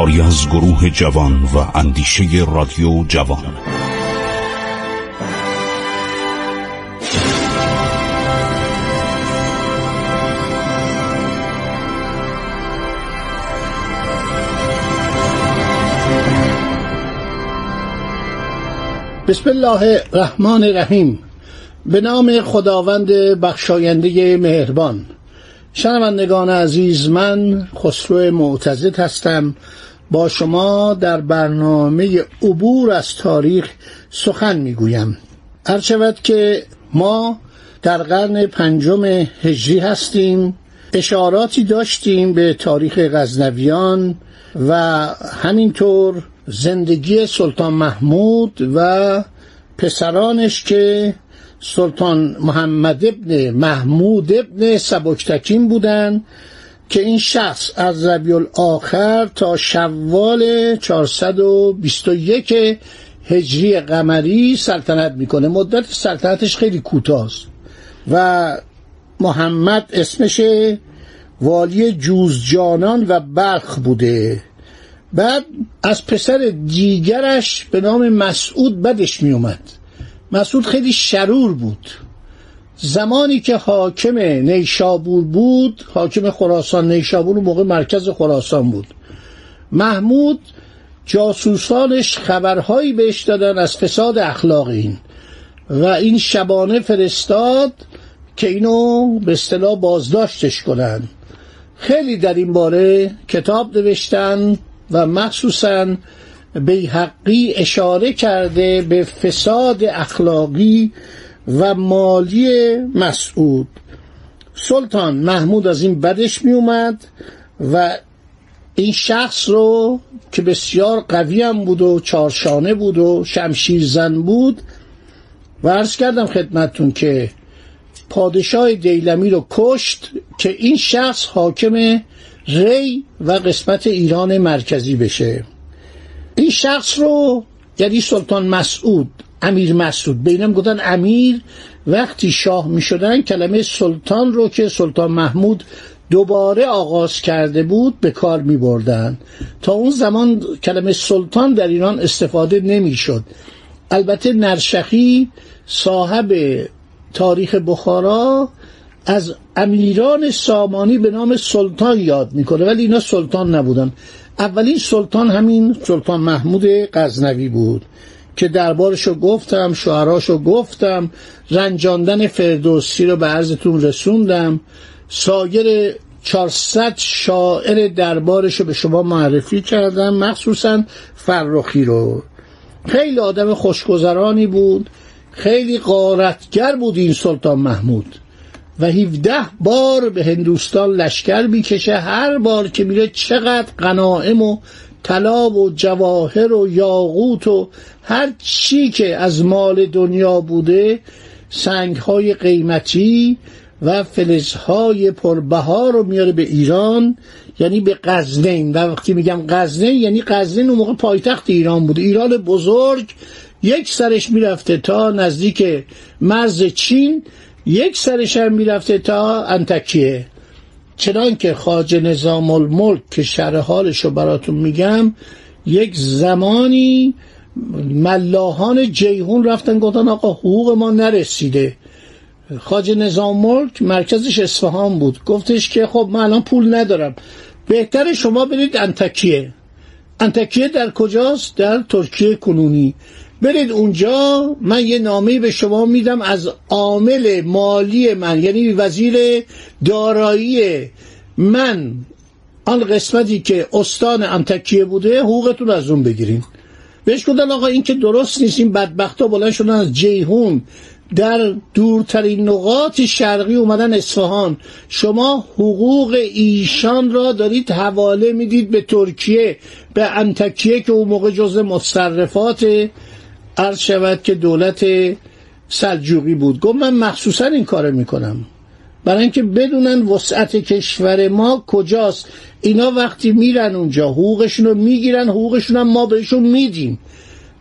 کاری از گروه جوان و اندیشه رادیو جوان. بسم الله الرحمن الرحیم. به نام خداوند بخشاینده مهربان. شنوندگان عزیز من خسرو معتزد هستم با شما در برنامه عبور از تاریخ سخن می‌گویم. هرچود که ما در قرن پنجم هجری هستیم اشاراتی داشتیم به تاریخ غزنویان و همینطور زندگی سلطان محمود و پسرانش که سلطان محمد ابن محمود ابن سبکتکین بودند که این شخص از ربیع آخر تا شوال 421 هجری قمری سلطنت می‌کنه. مدت سلطنتش خیلی کوتاه و محمد اسمش والی جوزجانان و بلخ بوده. بعد از پسر دیگرش به نام مسعود بدش می اومد مسعود خیلی شرور بود. زمانی که حاکم نیشابور بود حاکم خراسان نیشابور موقع مرکز خراسان بود. محمود جاسوسانش خبرهایی بهش دادن از فساد اخلاق این. و این شبانه فرستاد که اینو به اصطلاح بازداشتش کنن. خیلی در این باره کتاب نوشتن و مخصوصا بیحقی اشاره کرده به فساد اخلاقی و مالی مسعود. سلطان محمود از این بدش می اومد و این شخص رو که بسیار قوی هم بود و چارشانه بود و شمشیر زن بود و عرض کردم خدمتون که پادشاه دیلمی رو کشت که این شخص حاکم ری و قسمت ایران مرکزی بشه. این شخص رو یعنی سلطان مسعود امیر مسعود. بینم گفتن امیر وقتی شاه می شدن کلمه سلطان رو که سلطان محمود دوباره آغاز کرده بود به کار می بردن تا اون زمان کلمه سلطان در ایران استفاده نمی شد البته نرشخی صاحب تاریخ بخارا از امیران سامانی به نام سلطان یاد می‌کنه ولی اینا سلطان نبودن. اولین سلطان همین سلطان محمود غزنوی بود. که دربارشو گفتم شعراشو گفتم رنجاندن فردوسی رو به عرضتون رسوندم. سایر 400 شاعر دربارشو به شما معرفی کردم مخصوصا فرخی رو. خیلی آدم خوشگذرانی بود خیلی قارتگر بود این سلطان محمود. و 17 بار به هندوستان لشکر می‌کشه هر بار که میره چقدر غنائم و طلا و جواهر و یاقوت و هر چی که از مال دنیا بوده سنگ های قیمتی و فلزهای پربها رو میاره به ایران یعنی به قزنین و وقتی میگم قزنین یعنی قزنین اون موقع پایتخت ایران بود. ایران بزرگ یک سرش می‌رفته تا نزدیک مرز چین یک سرش هم می‌رفته تا انتکیه. چنان که خاج نظام الملک که شرح حالش رو براتون میگم یک زمانی ملاحان جیهون رفتن گفتن آقا حقوق ما نرسیده. خاج نظام ملک مرکزش اصفهان بود. گفتش که خب من الان پول ندارم. بهتر شما برید انتکیه. انتکیه در کجاست؟ در ترکیه کنونی. برید اونجا من یه نامه به شما میدم از عامل مالی من یعنی وزیر دارایی من. آن قسمتی که استان انتکیه بوده حقوقتون از اون بگیرین. بهش گفتن آقا این که درست نیست این بدبختا بلند شدن از جیهون. در دورترین نقاط شرقی اومدن اصفهان. شما حقوق ایشان را دارید حواله می‌دید به ترکیه به انتکیه که اون موقع جز مصرفات عرض شود که دولت سلجوقی بود. گفت من مخصوصا این کار می‌کنم. برای اینکه بدونن وسعت کشور ما کجاست. اینا وقتی میرن اونجا حقوقشون رو می‌گیرن حقوقشون هم ما بهشون میدیم.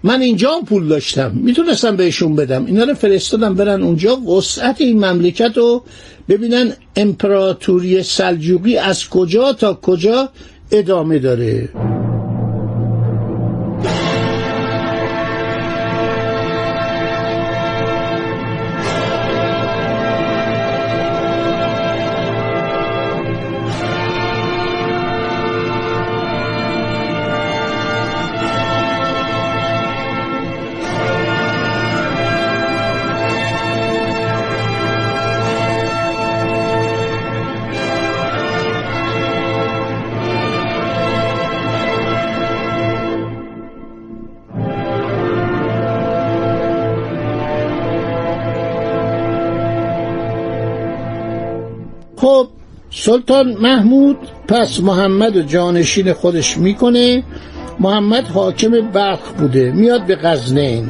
من اینجا پول داشتم. می‌تونستم بهشون بدم. اینا رو فرستادم برن اونجا. وسعت این مملکت رو ببینن امپراتوری سلجوقی از کجا تا کجا ادامه داره. سلطان محمود پس محمد و جانشین خودش می‌کنه. محمد حاکم بلخ بوده میاد به غزنین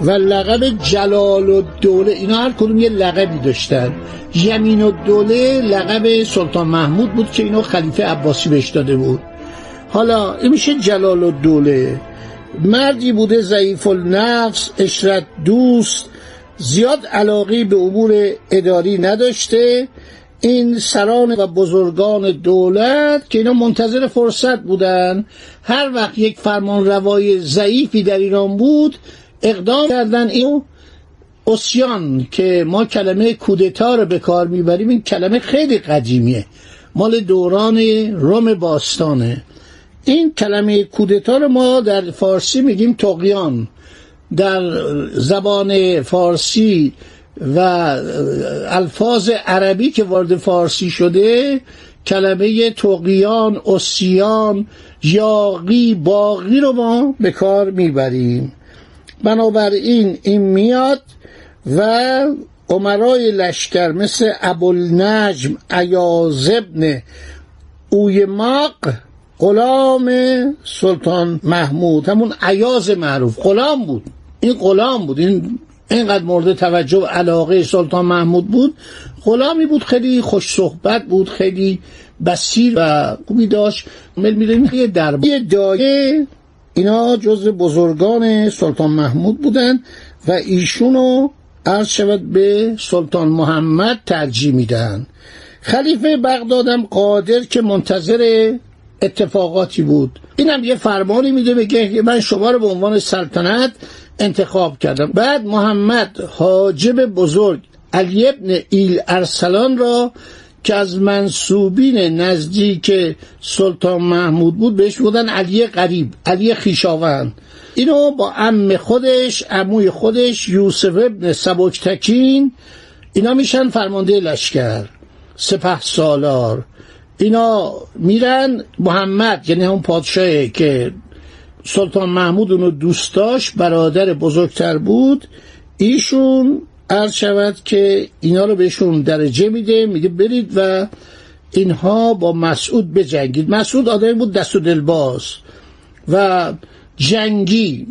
و لقب جلال و دوله اینا هر کدوم یه لقبی داشتن. یمین و دوله لقب سلطان محمود بود که اینو خلیفه عباسی بهش داده بود. حالا این میشه جلال و دوله. مردی بوده ضعیف النفس اشرت دوست زیاد علاقی به امور اداری نداشته. این سران و بزرگان دولت که اینا منتظر فرصت بودن. هر وقت یک فرمان روای ضعیفی در ایران بود اقدام کردن این اسیان که ما کلمه کودتا رو به کار می‌بریم این کلمه خیلی قدیمیه. مال دوران روم باستانه. این کلمه کودتا رو ما در فارسی میگیم تقیان در زبان فارسی و الفاظ عربی که وارد فارسی شده کلمه تقیان اسیان یاقی باقی رو ما به کار می‌بریم. بنابراین این میاد و عمرای لشکر مثل ابوالنجم عیاز ابن اویماق غلام سلطان محمود همون عیاز معروف غلام بود. این غلام بود این اینقدر مورد توجه علاقه سلطان محمود بود. غلامی بود خیلی خوش صحبت بود خیلی بسیر و خوبی داشت. مل میریم یه دربار دایه اینا جز بزرگان سلطان محمود بودن و ایشونو عرض شود به سلطان محمد ترجیح میدن. خلیفه بغدادم قادر که منتظر اتفاقاتی بود. اینم یه فرمانی میده بگه من شما رو به عنوان سلطنت انتخاب کردم. بعد محمد حاجب بزرگ علی ابن ایل ارسلان را که از منصوبین نزدیک سلطان محمود بود بهش بودن علی قریب علی خیشاوند. اینو با ام خودش عموی خودش یوسف ابن سبکتکین اینا میشن فرمانده لشکر سپه سالار. اینا میرن محمد یعنی همون پادشاهی که سلطان محمود اونو دوست داشت برادر بزرگتر بود ایشون عرض شود که اینا رو بهشون درجه میده میگه برید و اینها با مسعود بجنگید. مسعود آدمی بود دست و دلباز و جنگی.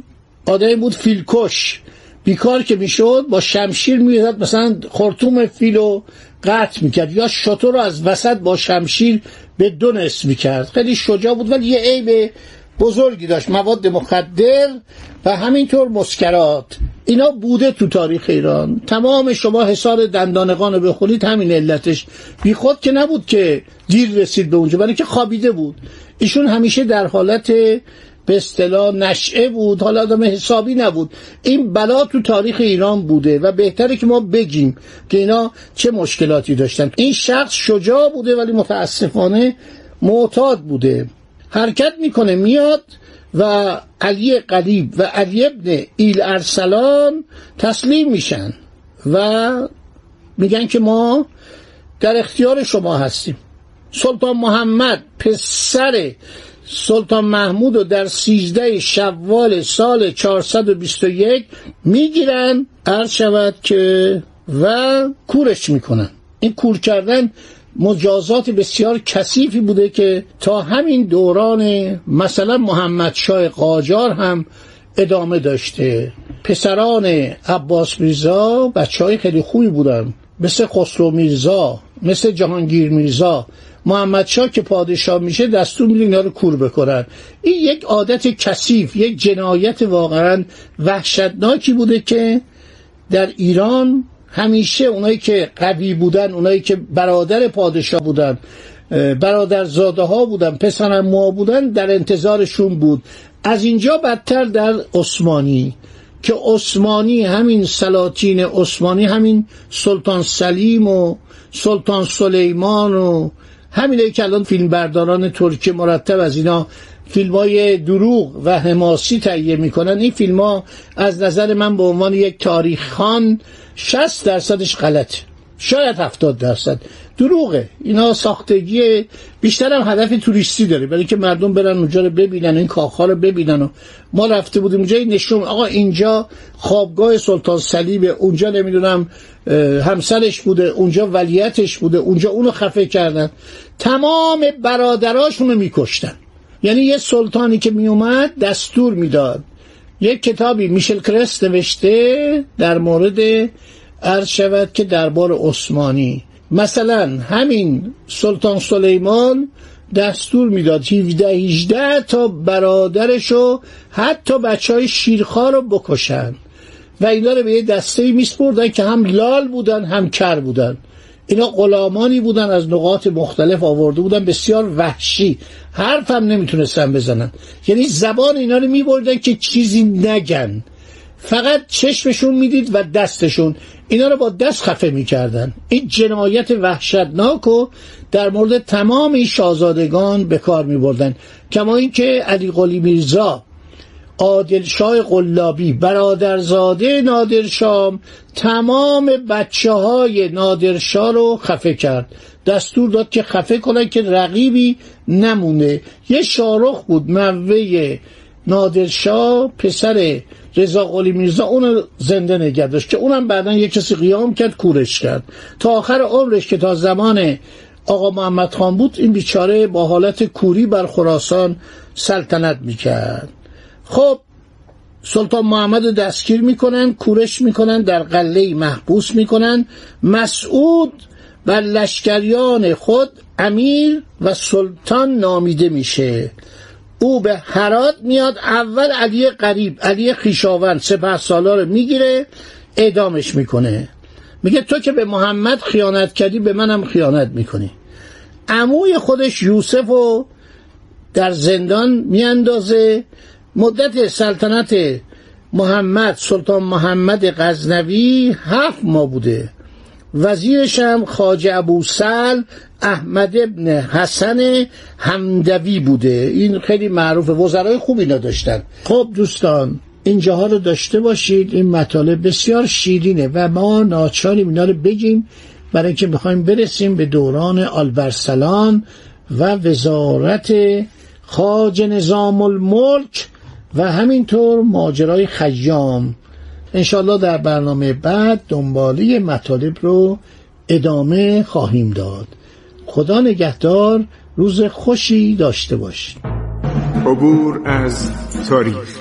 آدمی بود فیلکش. بیکار که می‌شد با شمشیر می‌زد مثلا خرطوم فیلو قطع می‌کرد یا شطور رو از وسط با شمشیر به دو نصف می‌کرد. خیلی شجاع بود ولی یه عیب بزرگی داشت مواد مخدر و همینطور مسکرات. اینا بوده تو تاریخ ایران. تمام شما حسار دندانقان رو همین علتش. بی خود که نبود که دیر رسید به اونجا برای که خوابیده بود. ایشون همیشه در حالت به اصطلاح نشعه بود حالا آدم حسابی نبود. این بلا تو تاریخ ایران بوده و بهتره که ما بگیم که اینا چه مشکلاتی داشتن. این شخص شجاع بوده ولی متاسفانه معتاد بوده. حرکت می‌کنه میاد و علی قلیب و علی ابن ایل ارسلان تسلیم میشن و میگن که ما در اختیار شما هستیم. سلطان محمد پسر سلطان محمود رو در سیزده شوال سال 421 می‌گیرن عرض شود که و کورش می‌کنن. این کور کردن مجازات بسیار کثیفی بوده که تا همین دوران مثلا محمد شای قاجار هم ادامه داشته. پسران عباس میرزا بچه های خیلی خوبی بودن. مثل خسرو میرزا مثل جهانگیر میرزا. محمد شا که پادشاه میشه دستور میده اینا رو کور بکنن. این یک عادت کثیف یک جنایت واقعا وحشتناکی بوده که در ایران همیشه اونایی که قوی بودن اونایی که برادر پادشاه بودن برادر زاده ها بودن پسر ما بودن در انتظارشون بود. از اینجا بدتر در عثمانی که عثمانی همین سلاطین عثمانی همین سلطان سلیم و سلطان سلیمان و همینه که الان فیلم برداران ترکی مرتب از اینا فیلم های دروغ و حماسی تهیه می‌کنن. این فیلم ها از نظر من به عنوان یک تاریخ خان 60 درصدش غلطه. شاید 70 درصد. دروغه. اینا ساختگی بیشتر هم هدف توریستی داره. برای که مردم برن اونجا رو ببینن این کاخها رو ببینن و ما رفته بودیم اونجا نشون. آقا اینجا خوابگاه سلطان سلیبه اونجا نمی‌دونم همسرش بوده اونجا ولیتش بوده اونجا اونو خفه کردن. تمام برادراشون رو میکشتن. یعنی یه سلطانی که میومد دستور می‌داد. یک کتابی میشل کرست نوشته در مورد عرض شود که دربار عثمانی. مثلا همین سلطان سلیمان دستور می‌داد 17 18 تا برادرشو حتی بچه های شیرخواه رو بکشن. و اینا رو به یه دسته میسپردن که هم لال بودن هم کر بودن. اینا غلامانی بودن از نقاط مختلف آورده بودن بسیار وحشی. حرف هم نمی‌تونستن بزنن. یعنی زبان اینا رو میبردن که چیزی نگن. فقط چشمشون می‌دید و دستشون. اینا رو با دست خفه می‌کردن. این جنایت وحشتناک و در مورد تمام این شاهزادگان به کار میبردن. کما اینکه علی قلی میرزا عادلشاه قلابی برادرزاده نادرشام تمام بچه های نادرشاه رو خفه کرد. دستور داد که خفه کنن که رقیبی نمونه. یه شارخ بود موه نادرشاه پسر رضا قلی میرزا اون زنده نگه داشت که اونم بعدا یه کسی قیام کرد کورش کرد. تا آخر عمرش که تا زمان آقا محمد خان بود این بیچاره با حالت کوری بر خراسان سلطنت می‌کرد. خب سلطان محمد دستگیر می‌کنن کورش می‌کنن در قله محبوس می‌کنن. مسعود و لشکریان خود امیر و سلطان نامیده میشه. او به هرات میاد اول علی قریب علی خیشاوند سپه سالار رو می‌گیره اعدامش می‌کنه. میگه تو که به محمد خیانت کردی به منم خیانت می‌کنی. عموی خودش یوسف رو در زندان میاندازه. مدت سلطنت محمد سلطان محمد غزنوی هفت ماه بوده. وزیرش هم خاجه ابو سل احمد ابن حسن همدوی بوده. این خیلی معروفه وزرای خوب اینا داشتن. خب دوستان اینجاها رو داشته باشید. این مطالب بسیار شیرینه و ما ناچاریم اینا رو بگیم. برای اینکه می‌خوایم برسیم به دوران آلبرسلان و وزارت خاج نظام الملک. و همینطور ماجرای خیام. انشالله در برنامه بعد دنباله مطالب رو ادامه خواهیم داد. خدا نگهدار روز خوشی داشته باشید. عبور از تاریخ.